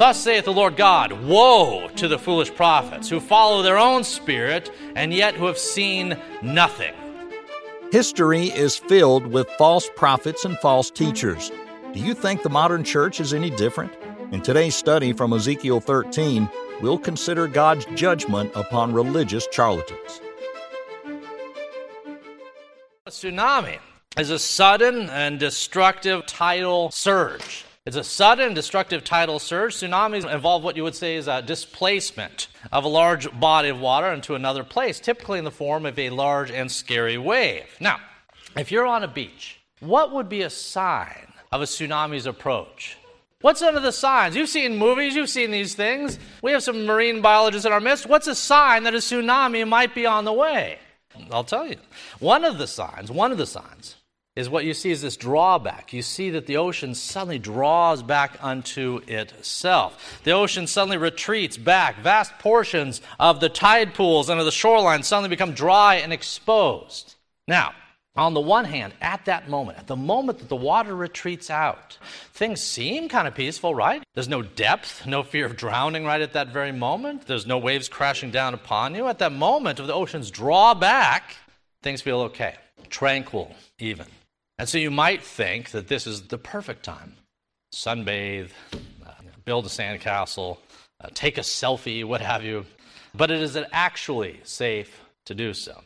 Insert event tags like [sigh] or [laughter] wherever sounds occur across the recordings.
Thus saith the Lord God Woe to the foolish prophets who follow their own spirit and yet who have seen nothing. History is filled with false prophets and false teachers. Do you think the modern church is any different? In today's study from Ezekiel 13, we'll consider God's judgment upon religious charlatans. A tsunami is a sudden and destructive tidal surge. It's a sudden destructive tidal surge. Tsunamis involve what you would say is a displacement of a large body of water into another place, typically in the form of a large and scary wave. Now, if you're on a beach, what would be a sign of a tsunami's approach? What's of the signs? You've seen movies, you've seen these things. We have some marine biologists in our midst. What's a sign that a tsunami might be on the way? I'll tell you. One of the signs, one of the signs is what you see is this drawback. You see that the ocean suddenly draws back unto itself. The ocean suddenly retreats back. Vast portions of the tide pools and of the shoreline suddenly become dry and exposed. Now, on the one hand, at that moment, at the moment that the water retreats out, things seem kind of peaceful, right? There's no depth, no fear of drowning right at that very moment. There's no waves crashing down upon you. At that moment of the ocean's draw back, things feel okay, tranquil even. And so you might think that this is the perfect time. Sunbathe, uh, build a sandcastle, uh, take a selfie, what have you. But it is actually safe to do so.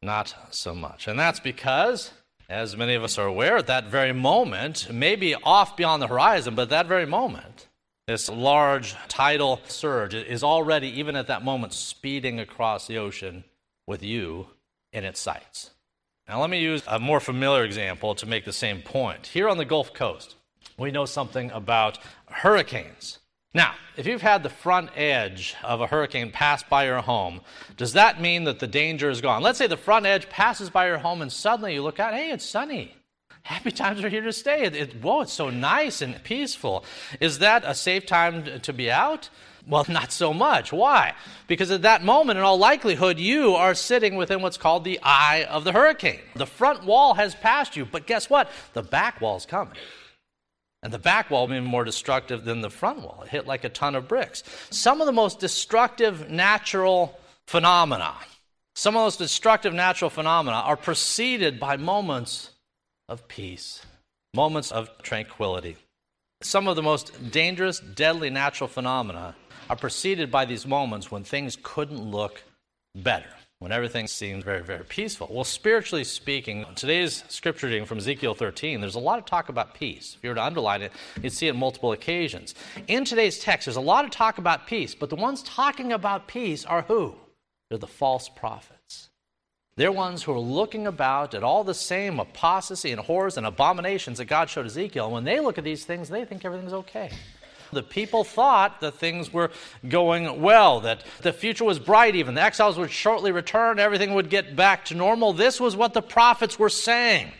Not so much. And that's because, as many of us are aware, at that very moment, maybe off beyond the horizon, but at that very moment, this large tidal surge is already, even at that moment, speeding across the ocean with you in its sights. Now, let me use a more familiar example to make the same point. Here on the Gulf Coast, we know something about hurricanes. Now, if you've had the front edge of a hurricane pass by your home, does that mean that the danger is gone? Let's say the front edge passes by your home and suddenly you look out, hey, it's sunny. Happy times are here to stay. It, it, whoa, it's so nice and peaceful. Is that a safe time to be out? Well, [laughs] not so much. Why? Because at that moment, in all likelihood, you are sitting within what's called the eye of the hurricane. The front wall has passed you, but guess what? The back wall's coming. And the back wall will be more destructive than the front wall. It hit like a ton of bricks. Some of the most destructive natural phenomena, some of those destructive natural phenomena are preceded by moments of peace, moments of tranquility. Some of the most dangerous, deadly natural phenomena are preceded by these moments when things couldn't look better, when everything seemed very, very peaceful. Well, spiritually speaking, today's scripture reading from Ezekiel 13, there's a lot of talk about peace. If you were to underline it, you'd see it multiple occasions. In today's text, there's a lot of talk about peace, but the ones talking about peace are who? They're the false prophets. They're ones who are looking about at all the same apostasy and horrors and abominations that God showed Ezekiel. And when they look at these things, they think everything's okay. The people thought that things were going well, that the future was bright, even. The exiles would shortly return, everything would get back to normal. This was what the prophets were saying.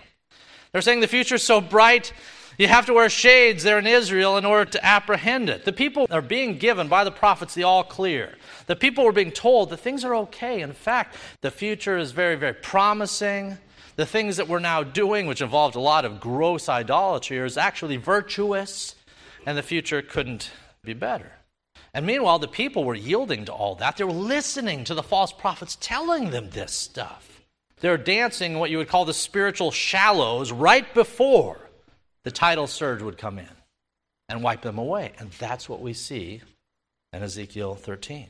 They're saying the future is so bright, you have to wear shades there in Israel in order to apprehend it. The people are being given by the prophets the all clear. The people were being told that things are okay. In fact, the future is very, very promising. The things that we're now doing, which involved a lot of gross idolatry, is actually virtuous and the future couldn't be better. And meanwhile, the people were yielding to all that. They were listening to the false prophets telling them this stuff. They're dancing what you would call the spiritual shallows right before the tidal surge would come in and wipe them away. And that's what we see in Ezekiel 13.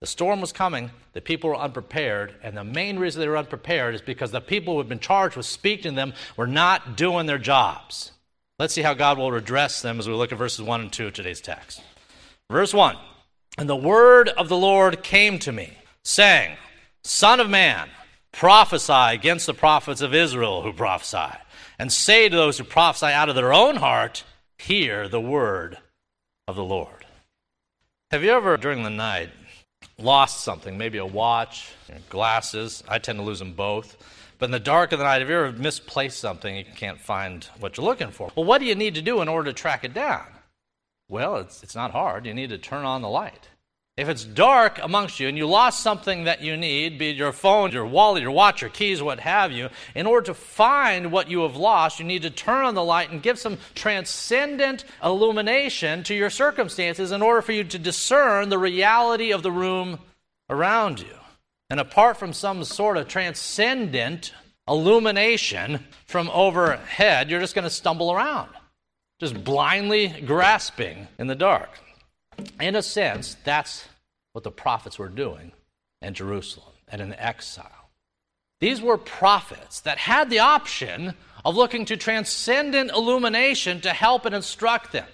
The storm was coming, the people were unprepared, and the main reason they were unprepared is because the people who had been charged with speaking to them were not doing their jobs. Let's see how God will redress them as we look at verses 1 and 2 of today's text. Verse 1 And the word of the Lord came to me, saying, Son of man, prophesy against the prophets of Israel who prophesy, and say to those who prophesy out of their own heart, Hear the word of the Lord. Have you ever, during the night, lost something, maybe a watch, glasses? I tend to lose them both. But in the dark of the night, if you ever misplaced something, you can't find what you're looking for. Well, what do you need to do in order to track it down? Well, it's, it's not hard. You need to turn on the light. If it's dark amongst you and you lost something that you need, be it your phone, your wallet, your watch, your keys, what have you, in order to find what you have lost, you need to turn on the light and give some transcendent illumination to your circumstances in order for you to discern the reality of the room around you. And apart from some sort of transcendent illumination from overhead, you're just going to stumble around, just blindly grasping in the dark. In a sense, that's what the prophets were doing in Jerusalem and in exile. These were prophets that had the option of looking to transcendent illumination to help and instruct them.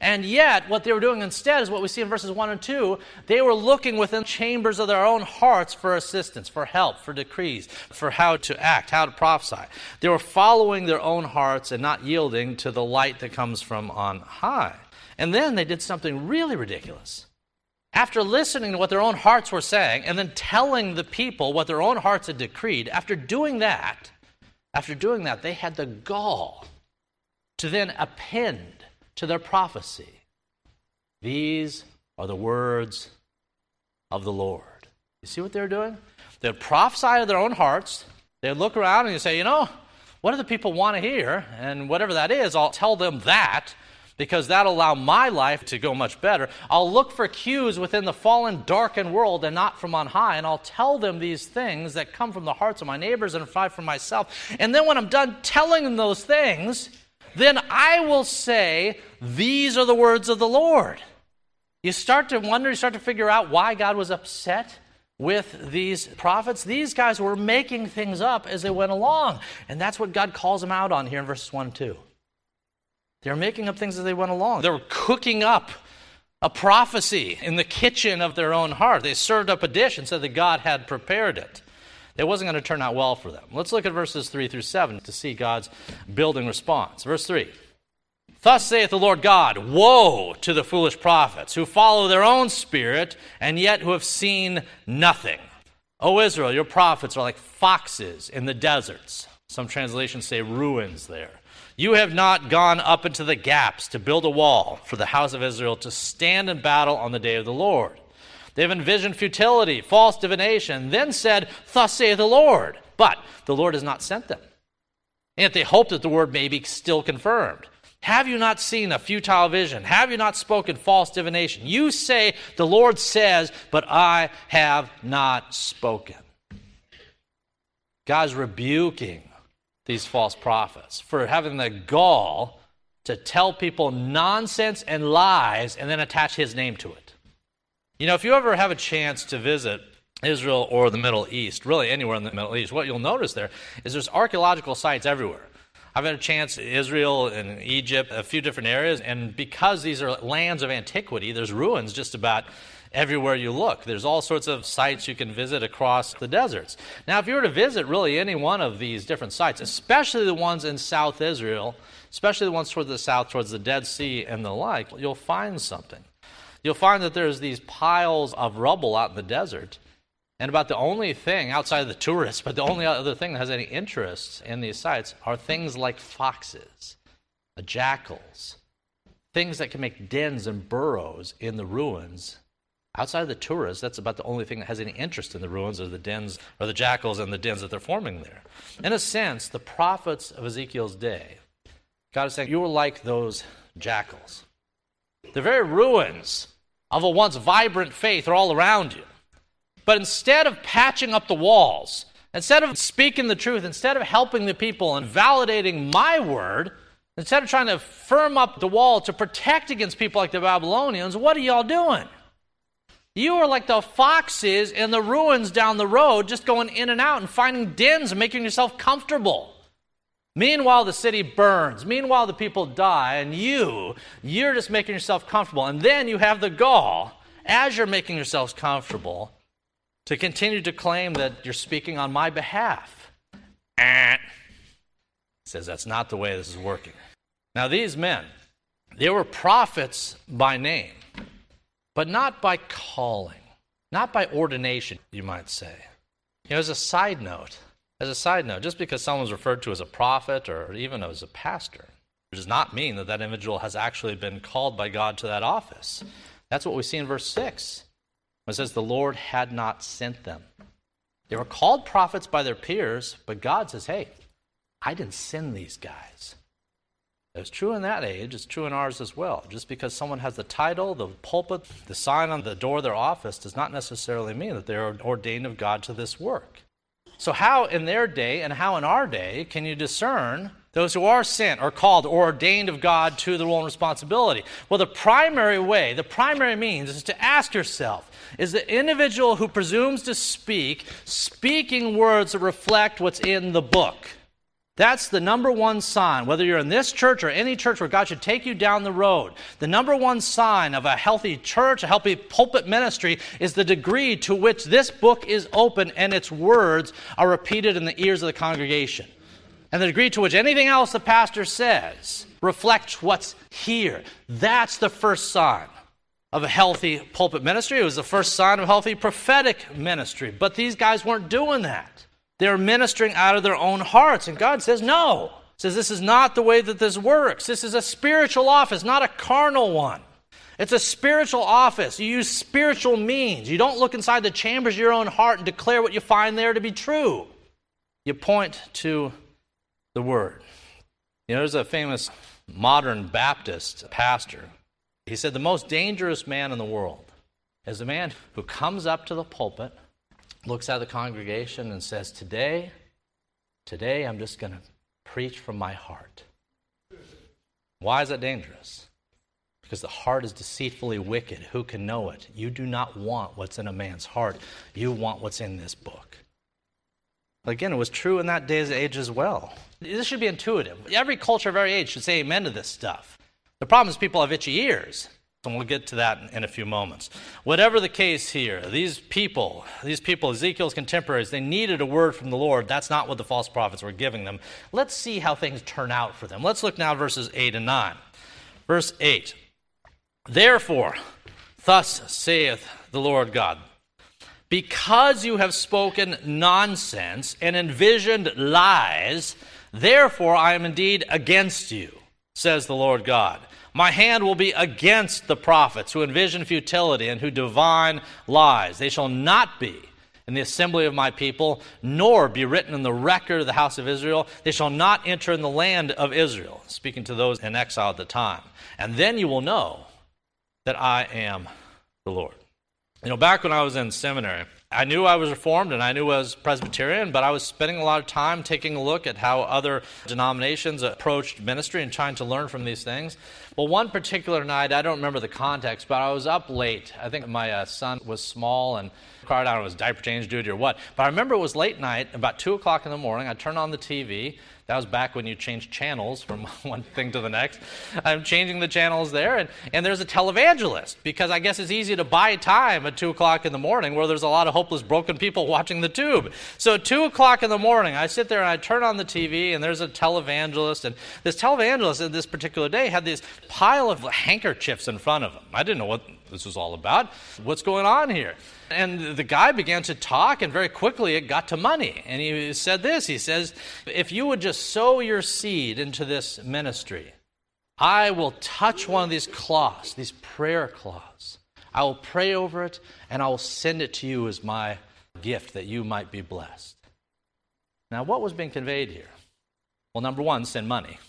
And yet, what they were doing instead is what we see in verses 1 and 2. They were looking within chambers of their own hearts for assistance, for help, for decrees, for how to act, how to prophesy. They were following their own hearts and not yielding to the light that comes from on high. And then they did something really ridiculous. After listening to what their own hearts were saying and then telling the people what their own hearts had decreed, after doing that, after doing that, they had the gall to then append to their prophecy. These are the words of the Lord. You see what they're doing? They'd prophesy of their own hearts. They'd look around and they say, you know, what do the people want to hear? And whatever that is, I'll tell them that because that'll allow my life to go much better. I'll look for cues within the fallen, darkened world and not from on high, and I'll tell them these things that come from the hearts of my neighbors and for myself. And then when I'm done telling them those things, then I will say, These are the words of the Lord. You start to wonder, you start to figure out why God was upset with these prophets. These guys were making things up as they went along. And that's what God calls them out on here in verses 1 and 2. They were making up things as they went along. They were cooking up a prophecy in the kitchen of their own heart. They served up a dish and said that God had prepared it. It wasn't going to turn out well for them. Let's look at verses 3 through 7 to see God's building response. Verse 3 Thus saith the Lord God Woe to the foolish prophets who follow their own spirit and yet who have seen nothing. O Israel, your prophets are like foxes in the deserts. Some translations say ruins there. You have not gone up into the gaps to build a wall for the house of Israel to stand in battle on the day of the Lord. They have envisioned futility, false divination, then said, Thus saith the Lord. But the Lord has not sent them. And yet they hope that the word may be still confirmed. Have you not seen a futile vision? Have you not spoken false divination? You say, The Lord says, but I have not spoken. God's rebuking these false prophets for having the gall to tell people nonsense and lies and then attach his name to it. You know, if you ever have a chance to visit Israel or the Middle East, really anywhere in the Middle East, what you'll notice there is there's archaeological sites everywhere. I've had a chance Israel and Egypt, a few different areas, and because these are lands of antiquity, there's ruins just about everywhere you look. There's all sorts of sites you can visit across the deserts. Now, if you were to visit really any one of these different sites, especially the ones in South Israel, especially the ones towards the south, towards the Dead Sea and the like, you'll find something. You'll find that there's these piles of rubble out in the desert. And about the only thing outside of the tourists, [laughs] but the only other thing that has any interest in these sites are things like foxes, uh, jackals, things that can make dens and burrows in the ruins Outside of the tourists, that's about the only thing that has any interest in the ruins or the dens or the jackals and the dens that they're forming there. In a sense, the prophets of Ezekiel's day, God is saying, You are like those jackals. The very ruins of a once vibrant faith are all around you. But instead of patching up the walls, instead of speaking the truth, instead of helping the people and validating my word, instead of trying to firm up the wall to protect against people like the Babylonians, what are y'all doing? You are like the foxes in the ruins down the road, just going in and out and finding dens and making yourself comfortable. Meanwhile, the city burns. Meanwhile, the people die, and you, you're just making yourself comfortable. And then you have the gall, as you're making yourselves comfortable, to continue to claim that you're speaking on my behalf. Eh. Says that's not the way this is working. Now, these men, they were prophets by name but not by calling, not by ordination, you might say. As a side note, as a side note, just because someone's referred to as a prophet or even as a pastor, does not mean that that individual has actually been called by God to that office. That's what we see in verse 6. It says the Lord had not sent them. They were called prophets by their peers, but God says, hey, I didn't send these guys. It's true in that age, it's true in ours as well. Just because someone has the title, the pulpit, the sign on the door of their office does not necessarily mean that they're ordained of God to this work. So, how in their day and how in our day can you discern those who are sent or called or ordained of God to the role and responsibility? Well, the primary way, the primary means is to ask yourself is the individual who presumes to speak speaking words that reflect what's in the book? That's the number one sign, whether you're in this church or any church where God should take you down the road. The number one sign of a healthy church, a healthy pulpit ministry, is the degree to which this book is open and its words are repeated in the ears of the congregation. And the degree to which anything else the pastor says reflects what's here. That's the first sign of a healthy pulpit ministry. It was the first sign of healthy prophetic ministry. But these guys weren't doing that. They're ministering out of their own hearts. And God says, no. says this is not the way that this works. This is a spiritual office, not a carnal one. It's a spiritual office. You use spiritual means. You don't look inside the chambers of your own heart and declare what you find there to be true. You point to the Word. You know, there's a famous modern Baptist pastor. He said, The most dangerous man in the world is a man who comes up to the pulpit looks at the congregation and says, Today, today I'm just going to preach from my heart. Why is that dangerous? Because the heart is deceitfully wicked. Who can know it? You do not want what's in a man's heart, you want what's in this book. Again, it was true in that day's age as well. This should be intuitive. Every culture of every age should say amen to this stuff. The problem is people have itchy ears. And we'll get to that in a few moments. Whatever the case here, these people, these people, Ezekiel's contemporaries, they needed a word from the Lord. That's not what the false prophets were giving them. Let's see how things turn out for them. Let's look now at verses 8 and 9. Verse 8 Therefore, thus saith the Lord God, because you have spoken nonsense and envisioned lies, therefore I am indeed against you, says the Lord God. My hand will be against the prophets who envision futility and who divine lies. They shall not be in the assembly of my people, nor be written in the record of the house of Israel. They shall not enter in the land of Israel, speaking to those in exile at the time. And then you will know that I am the Lord. You know, back when I was in seminary, I knew I was Reformed and I knew I was Presbyterian, but I was spending a lot of time taking a look at how other denominations approached ministry and trying to learn from these things. Well, one particular night, I don't remember the context, but I was up late. I think my uh, son was small and cried out, it was diaper change duty or what. But I remember it was late night, about 2 o'clock in the morning. I turned on the TV that was back when you changed channels from [laughs] one thing to the next. I'm changing the channels there, and, and there's a televangelist because I guess it's easy to buy time at 2 o'clock in the morning where there's a lot of hopeless, broken people watching the tube. So, 2 o'clock in the morning, I sit there and I turn on the TV, and there's a televangelist. And this televangelist, in this particular day, had this pile of handkerchiefs in front of him. I didn't know what this was all about. What's going on here? And the guy began to talk, and very quickly it got to money. And he said this He says, If you would just sow your seed into this ministry, I will touch one of these cloths, these prayer cloths. I will pray over it, and I will send it to you as my gift that you might be blessed. Now, what was being conveyed here? Well, number one, send money.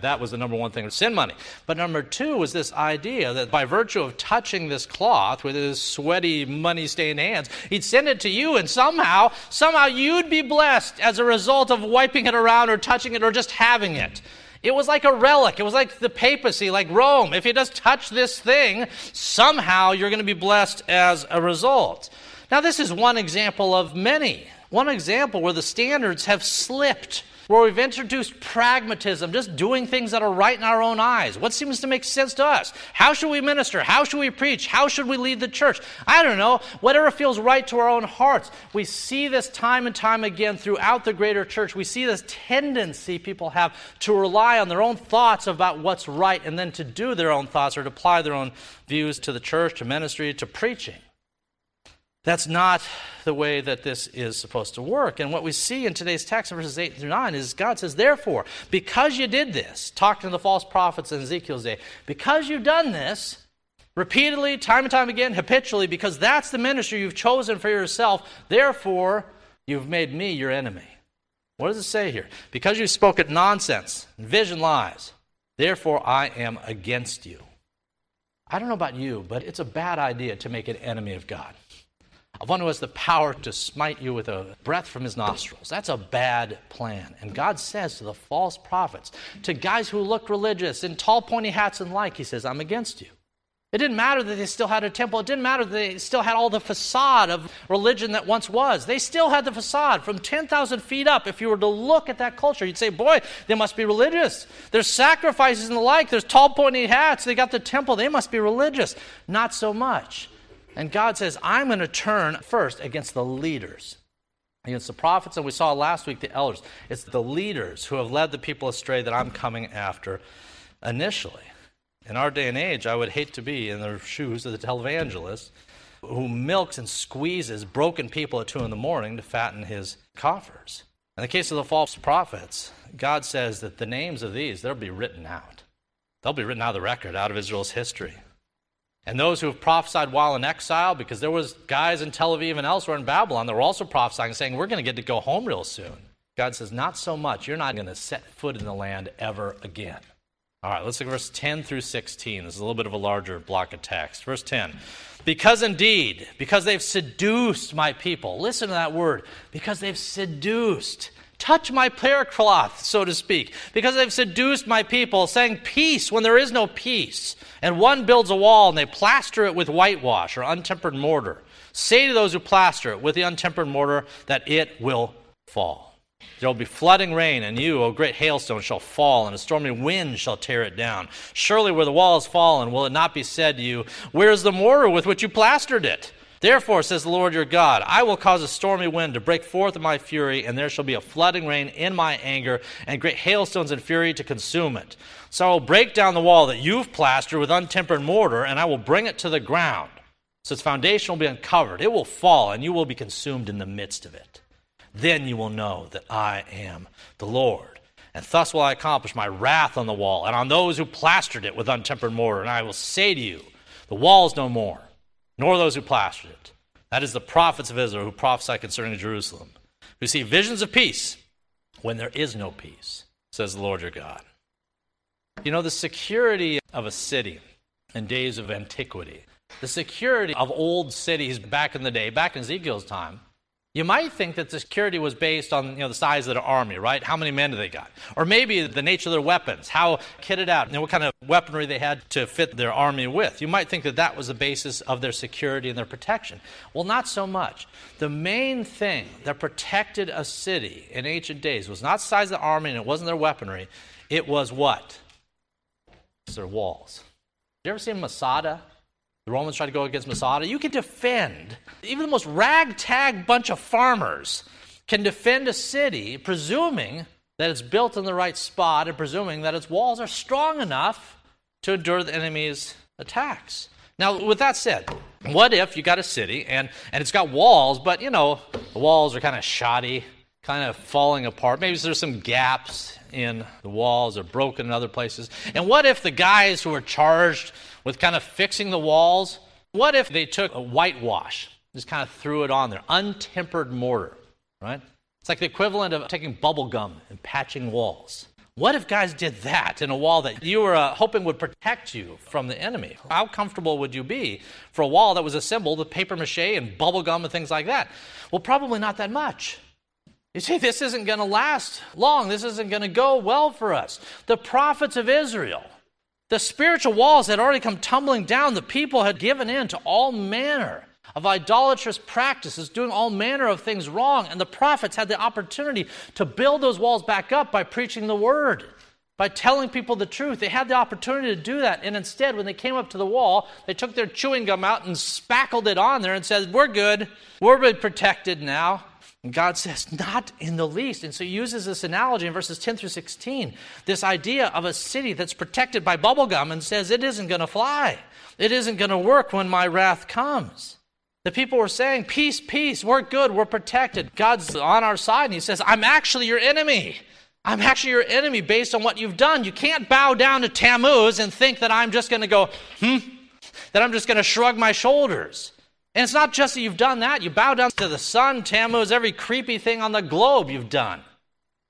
That was the number one thing, send money. But number two was this idea that by virtue of touching this cloth with his sweaty, money stained hands, he'd send it to you, and somehow, somehow you'd be blessed as a result of wiping it around or touching it or just having it. It was like a relic. It was like the papacy, like Rome. If you just touch this thing, somehow you're going to be blessed as a result. Now, this is one example of many. One example where the standards have slipped where we've introduced pragmatism, just doing things that are right in our own eyes. What seems to make sense to us? How should we minister? How should we preach? How should we lead the church? I don't know. Whatever feels right to our own hearts. We see this time and time again throughout the greater church. We see this tendency people have to rely on their own thoughts about what's right and then to do their own thoughts or to apply their own views to the church, to ministry, to preaching. That's not the way that this is supposed to work. And what we see in today's text, verses 8 through 9, is God says, Therefore, because you did this, talking to the false prophets in Ezekiel's day, because you've done this, Repeatedly, time and time again, habitually, because that's the ministry you've chosen for yourself. Therefore, you've made me your enemy. What does it say here? Because you've spoken nonsense, vision lies. Therefore, I am against you. I don't know about you, but it's a bad idea to make an enemy of God. Of one who has the power to smite you with a breath from his nostrils. That's a bad plan. And God says to the false prophets, to guys who look religious in tall, pointy hats and like, He says, I'm against you. It didn't matter that they still had a temple. It didn't matter that they still had all the facade of religion that once was. They still had the facade from 10,000 feet up. If you were to look at that culture, you'd say, boy, they must be religious. There's sacrifices and the like. There's tall, pointy hats. They got the temple. They must be religious. Not so much. And God says, I'm going to turn first against the leaders, against the prophets, and we saw last week the elders. It's the leaders who have led the people astray that I'm coming after initially. In our day and age, I would hate to be in the shoes of the televangelist who milks and squeezes broken people at 2 in the morning to fatten his coffers. In the case of the false prophets, God says that the names of these, they'll be written out. They'll be written out of the record, out of Israel's history. And those who have prophesied while in exile, because there was guys in Tel Aviv and elsewhere in Babylon that were also prophesying, saying, we're going to get to go home real soon. God says, not so much. You're not going to set foot in the land ever again. All right, let's look at verse 10 through 16. This is a little bit of a larger block of text. Verse 10. Because indeed, because they've seduced my people. Listen to that word. Because they've seduced. Touch my prayer cloth, so to speak. Because they've seduced my people, saying peace when there is no peace. And one builds a wall and they plaster it with whitewash or untempered mortar. Say to those who plaster it with the untempered mortar that it will fall. There will be flooding rain, and you, O great hailstone, shall fall, and a stormy wind shall tear it down. Surely, where the wall has fallen, will it not be said to you, Where is the mortar with which you plastered it? Therefore, says the Lord your God, I will cause a stormy wind to break forth in my fury, and there shall be a flooding rain in my anger, and great hailstones in fury to consume it. So I will break down the wall that you've plastered with untempered mortar, and I will bring it to the ground. So its foundation will be uncovered. It will fall, and you will be consumed in the midst of it. Then you will know that I am the Lord. And thus will I accomplish my wrath on the wall and on those who plastered it with untempered mortar. And I will say to you, the wall is no more, nor those who plastered it. That is the prophets of Israel who prophesy concerning Jerusalem, who see visions of peace when there is no peace, says the Lord your God. You know, the security of a city in days of antiquity, the security of old cities back in the day, back in Ezekiel's time, you might think that the security was based on you know, the size of the army, right? How many men do they got? Or maybe the nature of their weapons, how kitted out, know, what kind of weaponry they had to fit their army with. You might think that that was the basis of their security and their protection. Well, not so much. The main thing that protected a city in ancient days was not the size of the army and it wasn't their weaponry. It was what? It's their walls. You ever seen Masada? The Romans tried to go against Masada. You can defend, even the most ragtag bunch of farmers can defend a city, presuming that it's built in the right spot and presuming that its walls are strong enough to endure the enemy's attacks. Now, with that said, what if you got a city and, and it's got walls, but you know, the walls are kind of shoddy, kind of falling apart. Maybe there's some gaps in the walls or broken in other places. And what if the guys who are charged with kind of fixing the walls, what if they took a whitewash, just kind of threw it on there, untempered mortar, right? It's like the equivalent of taking bubble gum and patching walls. What if guys did that in a wall that you were uh, hoping would protect you from the enemy? How comfortable would you be for a wall that was assembled with paper mache and bubble gum and things like that? Well, probably not that much. You see, this isn't going to last long. This isn't going to go well for us. The prophets of Israel, the spiritual walls had already come tumbling down. The people had given in to all manner of idolatrous practices, doing all manner of things wrong. And the prophets had the opportunity to build those walls back up by preaching the word, by telling people the truth. They had the opportunity to do that. And instead, when they came up to the wall, they took their chewing gum out and spackled it on there and said, We're good. We're protected now. And God says, not in the least. And so he uses this analogy in verses 10 through 16, this idea of a city that's protected by bubblegum and says, it isn't going to fly. It isn't going to work when my wrath comes. The people were saying, peace, peace, we're good, we're protected. God's on our side, and he says, I'm actually your enemy. I'm actually your enemy based on what you've done. You can't bow down to Tammuz and think that I'm just going to go, hmm, that I'm just going to shrug my shoulders. And it's not just that you've done that, you bow down to the sun, Tammuz, every creepy thing on the globe you've done.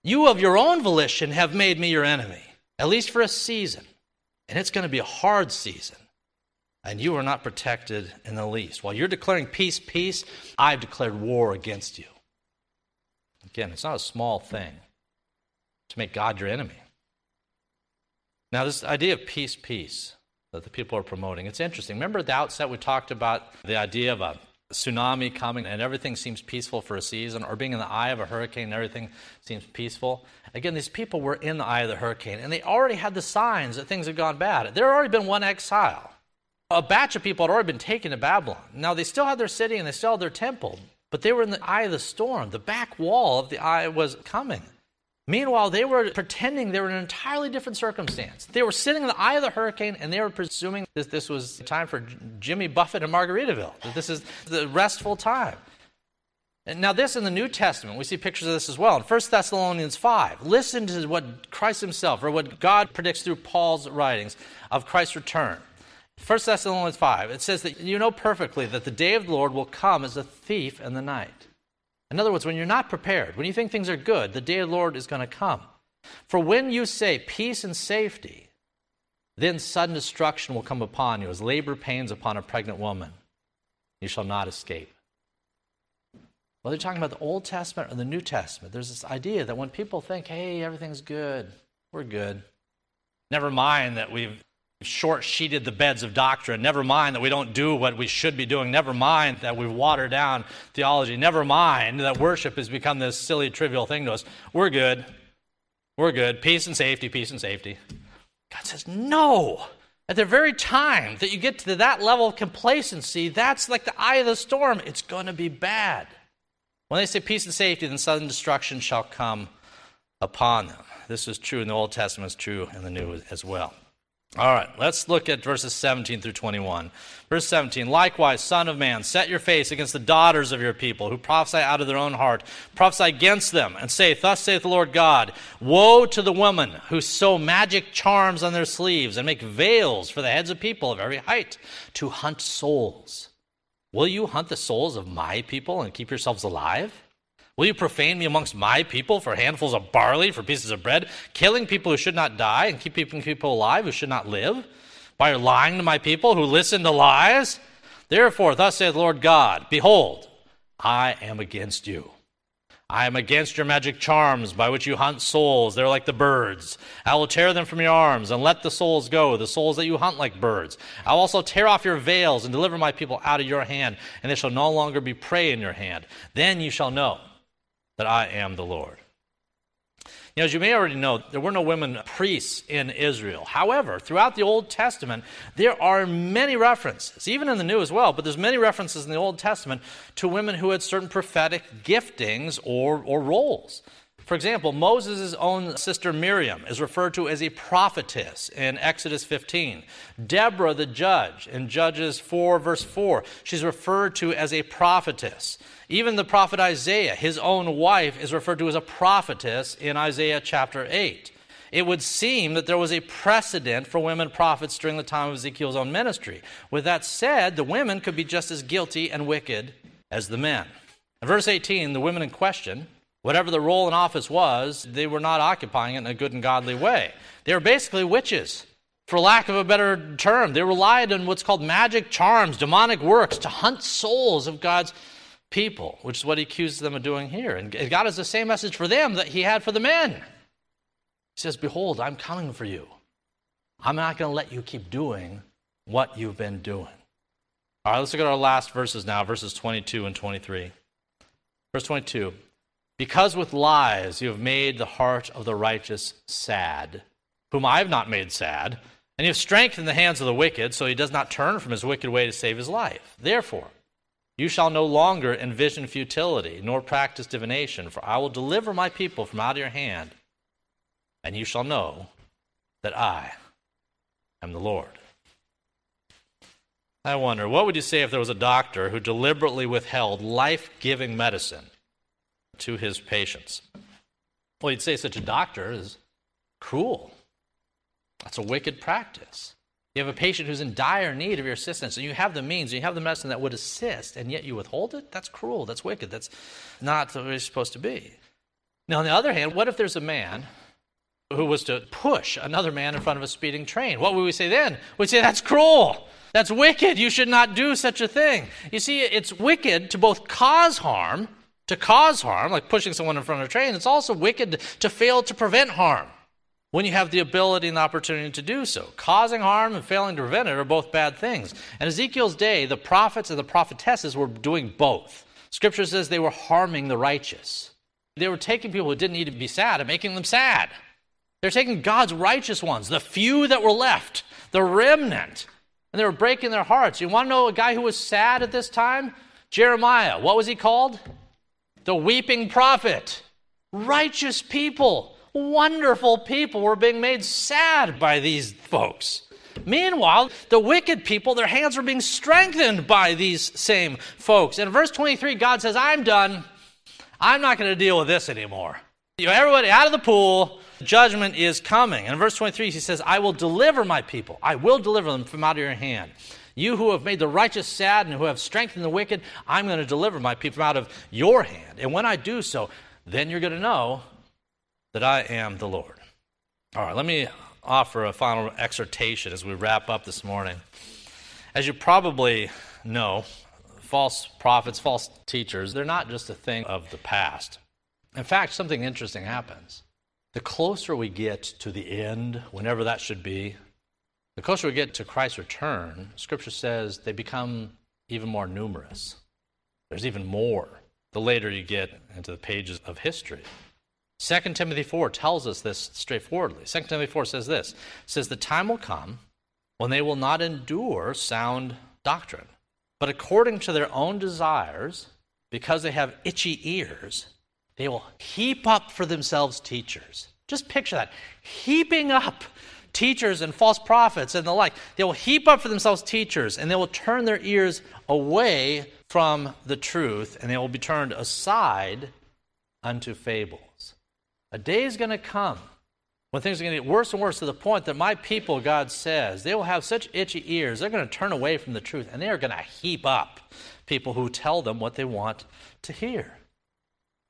You, of your own volition, have made me your enemy, at least for a season. And it's going to be a hard season. And you are not protected in the least. While you're declaring peace, peace, I've declared war against you. Again, it's not a small thing to make God your enemy. Now, this idea of peace, peace that the people are promoting, it's interesting. Remember at the outset we talked about the idea of a tsunami coming and everything seems peaceful for a season, or being in the eye of a hurricane and everything seems peaceful. Again, these people were in the eye of the hurricane and they already had the signs that things had gone bad. There had already been one exile. A batch of people had already been taken to Babylon. Now, they still had their city and they still had their temple, but they were in the eye of the storm. The back wall of the eye was coming. Meanwhile, they were pretending they were in an entirely different circumstance. They were sitting in the eye of the hurricane and they were presuming that this was time for Jimmy Buffett and Margaritaville, that this is the restful time. And now, this in the New Testament, we see pictures of this as well. In 1 Thessalonians 5, listen to what Christ himself, or what God predicts through Paul's writings of Christ's return. 1 Thessalonians 5, it says that you know perfectly that the day of the Lord will come as a thief in the night. In other words, when you're not prepared, when you think things are good, the day of the Lord is going to come. For when you say peace and safety, then sudden destruction will come upon you as labor pains upon a pregnant woman. You shall not escape. Whether you're talking about the Old Testament or the New Testament, there's this idea that when people think, hey, everything's good, we're good. Never mind that we've short sheeted the beds of doctrine. Never mind that we don't do what we should be doing. Never mind that we've watered down theology. Never mind that worship has become this silly, trivial thing to us. We're good. We're good. Peace and safety, peace and safety. God says, no. At the very time that you get to that level of complacency, that's like the eye of the storm. It's going to be bad. When they say peace and safety, then sudden destruction shall come upon them. This is true in the Old Testament, it's true in the New as well. All right, let's look at verses 17 through 21. Verse 17 Likewise, Son of Man, set your face against the daughters of your people, who prophesy out of their own heart. Prophesy against them, and say, Thus saith the Lord God Woe to the women who sew magic charms on their sleeves, and make veils for the heads of people of every height, to hunt souls. Will you hunt the souls of my people and keep yourselves alive? Will you profane me amongst my people for handfuls of barley, for pieces of bread, killing people who should not die and keeping people alive who should not live? By lying to my people who listen to lies? Therefore, thus saith the Lord God Behold, I am against you. I am against your magic charms by which you hunt souls. They're like the birds. I will tear them from your arms and let the souls go, the souls that you hunt like birds. I will also tear off your veils and deliver my people out of your hand, and they shall no longer be prey in your hand. Then you shall know that I am the Lord. You know, as you may already know, there were no women priests in Israel. However, throughout the Old Testament, there are many references, even in the New as well, but there's many references in the Old Testament to women who had certain prophetic giftings or, or roles. For example, Moses' own sister Miriam is referred to as a prophetess in Exodus 15. Deborah, the judge, in Judges 4, verse 4, she's referred to as a prophetess. Even the prophet Isaiah, his own wife, is referred to as a prophetess in Isaiah chapter 8. It would seem that there was a precedent for women prophets during the time of Ezekiel's own ministry. With that said, the women could be just as guilty and wicked as the men. In verse 18, the women in question, whatever the role in office was, they were not occupying it in a good and godly way. They were basically witches. For lack of a better term, they relied on what's called magic charms, demonic works, to hunt souls of God's people, which is what he accuses them of doing here. And God has the same message for them that he had for the men. He says, Behold, I'm coming for you. I'm not going to let you keep doing what you've been doing. All right, let's look at our last verses now, verses 22 and 23. Verse 22 Because with lies you have made the heart of the righteous sad, whom I have not made sad, and you have strengthened the hands of the wicked, so he does not turn from his wicked way to save his life. Therefore, you shall no longer envision futility, nor practice divination, for I will deliver my people from out of your hand, and you shall know that I am the Lord. I wonder, what would you say if there was a doctor who deliberately withheld life giving medicine to his patients? Well, you'd say such a doctor is cruel. That's a wicked practice. You have a patient who's in dire need of your assistance, and you have the means, you have the medicine that would assist, and yet you withhold it? That's cruel. That's wicked. That's not way it's supposed to be. Now, on the other hand, what if there's a man who was to push another man in front of a speeding train? What would we say then? We'd say, that's cruel. That's wicked. You should not do such a thing. You see, it's wicked to both cause harm, to cause harm, like pushing someone in front of a train. It's also wicked to fail to prevent harm when you have the ability and the opportunity to do so. Causing harm and failing to prevent it are both bad things. In Ezekiel's day, the prophets and the prophetesses were doing both. Scripture says they were harming the righteous. They were taking people who didn't need to be sad and making them sad. They're taking God's righteous ones, the few that were left, the remnant, and they were breaking their hearts. You want to know a guy who was sad at this time? Jeremiah. What was he called? The weeping prophet. Righteous people, wonderful people were being made sad by these folks. Meanwhile, the wicked people, their hands were being strengthened by these same folks. In verse 23, God says, I'm done. I'm not going to deal with this anymore. You know, everybody out of the pool, judgment is coming. And in verse 23, he says, I will deliver my people. I will deliver them from out of your hand. You who have made the righteous sad and who have strengthened the wicked, I'm going to deliver my people out of your hand. And when I do so, then you're going to know that I am the Lord. All right, let me offer a final exhortation as we wrap up this morning. As you probably know, false prophets, false teachers, they're not just a thing of the past. In fact, something interesting happens. The closer we get to the end, whenever that should be, the closer we get to Christ's return, Scripture says they become even more numerous. There's even more the later you get into the pages of history. 2 Timothy 4 tells us this straightforwardly. 2 Timothy 4 says this says, The time will come when they will not endure sound doctrine, but according to their own desires, because they have itchy ears, they will heap up for themselves teachers. Just picture that heaping up teachers and false prophets and the like. They will heap up for themselves teachers, and they will turn their ears away from the truth, and they will be turned aside unto fables. A day is going to come when things are going to get worse and worse to the point that my people, God says, they will have such itchy ears, they're going to turn away from the truth and they are going to heap up people who tell them what they want to hear.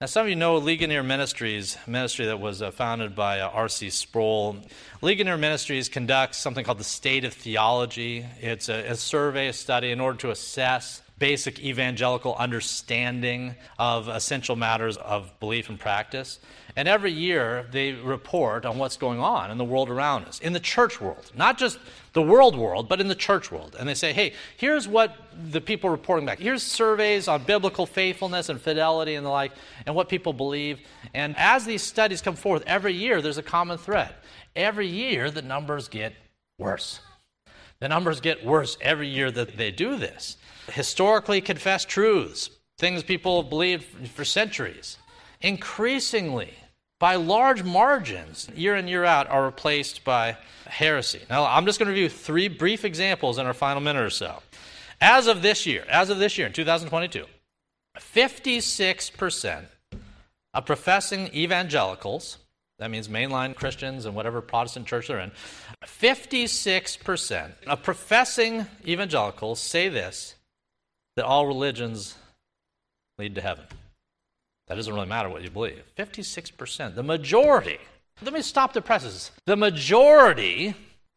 Now, some of you know Ligonier Ministries, ministry that was uh, founded by uh, R.C. Sproul. Ligonier Ministries conducts something called the State of Theology. It's a, a survey, a study in order to assess basic evangelical understanding of essential matters of belief and practice. And every year they report on what's going on in the world around us, in the church world, not just the world world, but in the church world. And they say, hey, here's what the people reporting back. Here's surveys on biblical faithfulness and fidelity and the like, and what people believe. And as these studies come forth, every year there's a common thread. Every year the numbers get worse. The numbers get worse every year that they do this. Historically confessed truths, things people believed for centuries, increasingly by large margins, year in, year out, are replaced by heresy. Now, I'm just going to review three brief examples in our final minute or so. As of this year, as of this year, in 2022, 56% of professing evangelicals, that means mainline Christians and whatever Protestant church they're in, 56% of professing evangelicals say this that all religions lead to heaven. That doesn't really matter what you believe. 56%, the majority. Let me stop the presses. The majority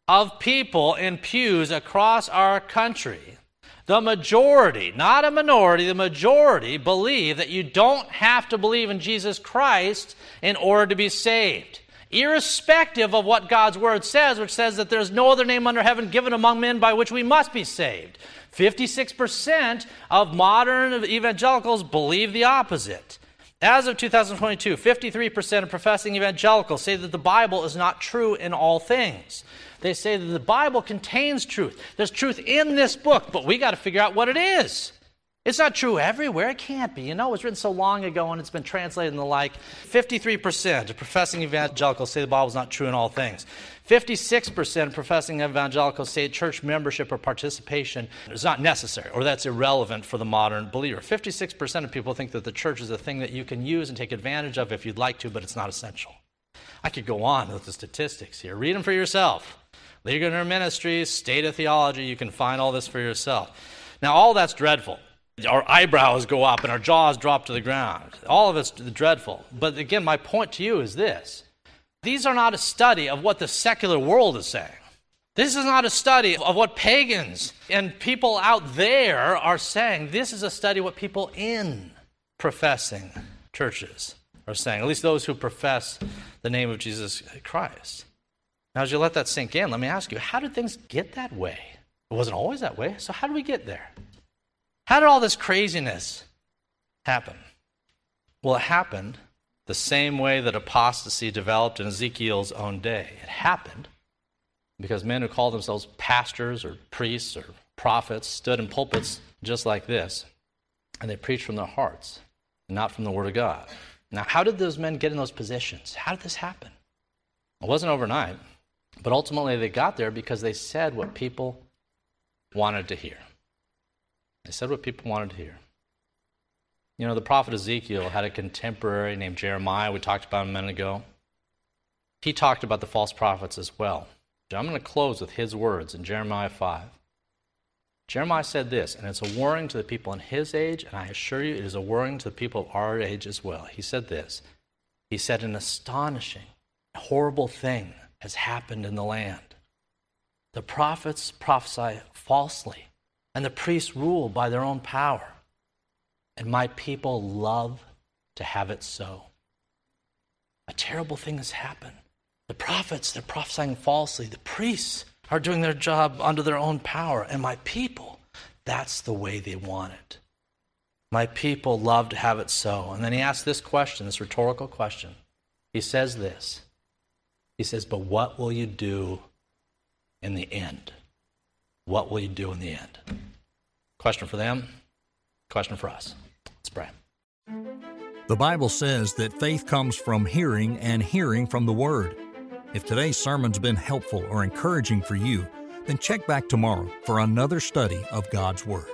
of people in pews across our country, the majority, not a minority, the majority believe that you don't have to believe in Jesus Christ in order to be saved. Irrespective of what God's word says, which says that there's no other name under heaven given among men by which we must be saved. 56% of modern evangelicals believe the opposite. As of 2022, 53% of professing evangelicals say that the Bible is not true in all things. They say that the Bible contains truth. There's truth in this book, but we got to figure out what it is. It's not true everywhere. It can't be. You know, it was written so long ago and it's been translated and the like. 53% of professing evangelicals say the Bible is not true in all things. 56% of professing evangelicals say church membership or participation is not necessary or that's irrelevant for the modern believer. 56% of people think that the church is a thing that you can use and take advantage of if you'd like to, but it's not essential. I could go on with the statistics here. Read them for yourself. Ligonier Ministries, State of Theology, you can find all this for yourself. Now, all that's dreadful. Our eyebrows go up and our jaws drop to the ground. All of it's dreadful. But again, my point to you is this these are not a study of what the secular world is saying. This is not a study of what pagans and people out there are saying. This is a study what people in professing churches are saying, at least those who profess the name of Jesus Christ. Now, as you let that sink in, let me ask you how did things get that way? It wasn't always that way, so how did we get there? How did all this craziness happen? Well, it happened the same way that apostasy developed in Ezekiel's own day. It happened because men who called themselves pastors or priests or prophets stood in pulpits just like this, and they preached from their hearts, not from the Word of God. Now, how did those men get in those positions? How did this happen? It wasn't overnight, but ultimately they got there because they said what people wanted to hear. They said what people wanted to hear. You know, the prophet Ezekiel had a contemporary named Jeremiah, we talked about a minute ago. He talked about the false prophets as well. I'm going to close with his words in Jeremiah 5. Jeremiah said this, and it's a warning to the people in his age, and I assure you it is a warning to the people of our age as well. He said this He said, An astonishing, horrible thing has happened in the land. The prophets prophesy falsely, and the priests rule by their own power and my people love to have it so. A terrible thing has happened. The prophets, they're prophesying falsely. The priests are doing their job under their own power. And my people, that's the way they want it. My people love to have it so. And then he asks this question, this rhetorical question. He says this He says, But what will you do in the end? What will you do in the end? Question for them, question for us. Let's pray. The Bible says that faith comes from hearing and hearing from the Word. If today's sermon's been helpful or encouraging for you, then check back tomorrow for another study of God's Word.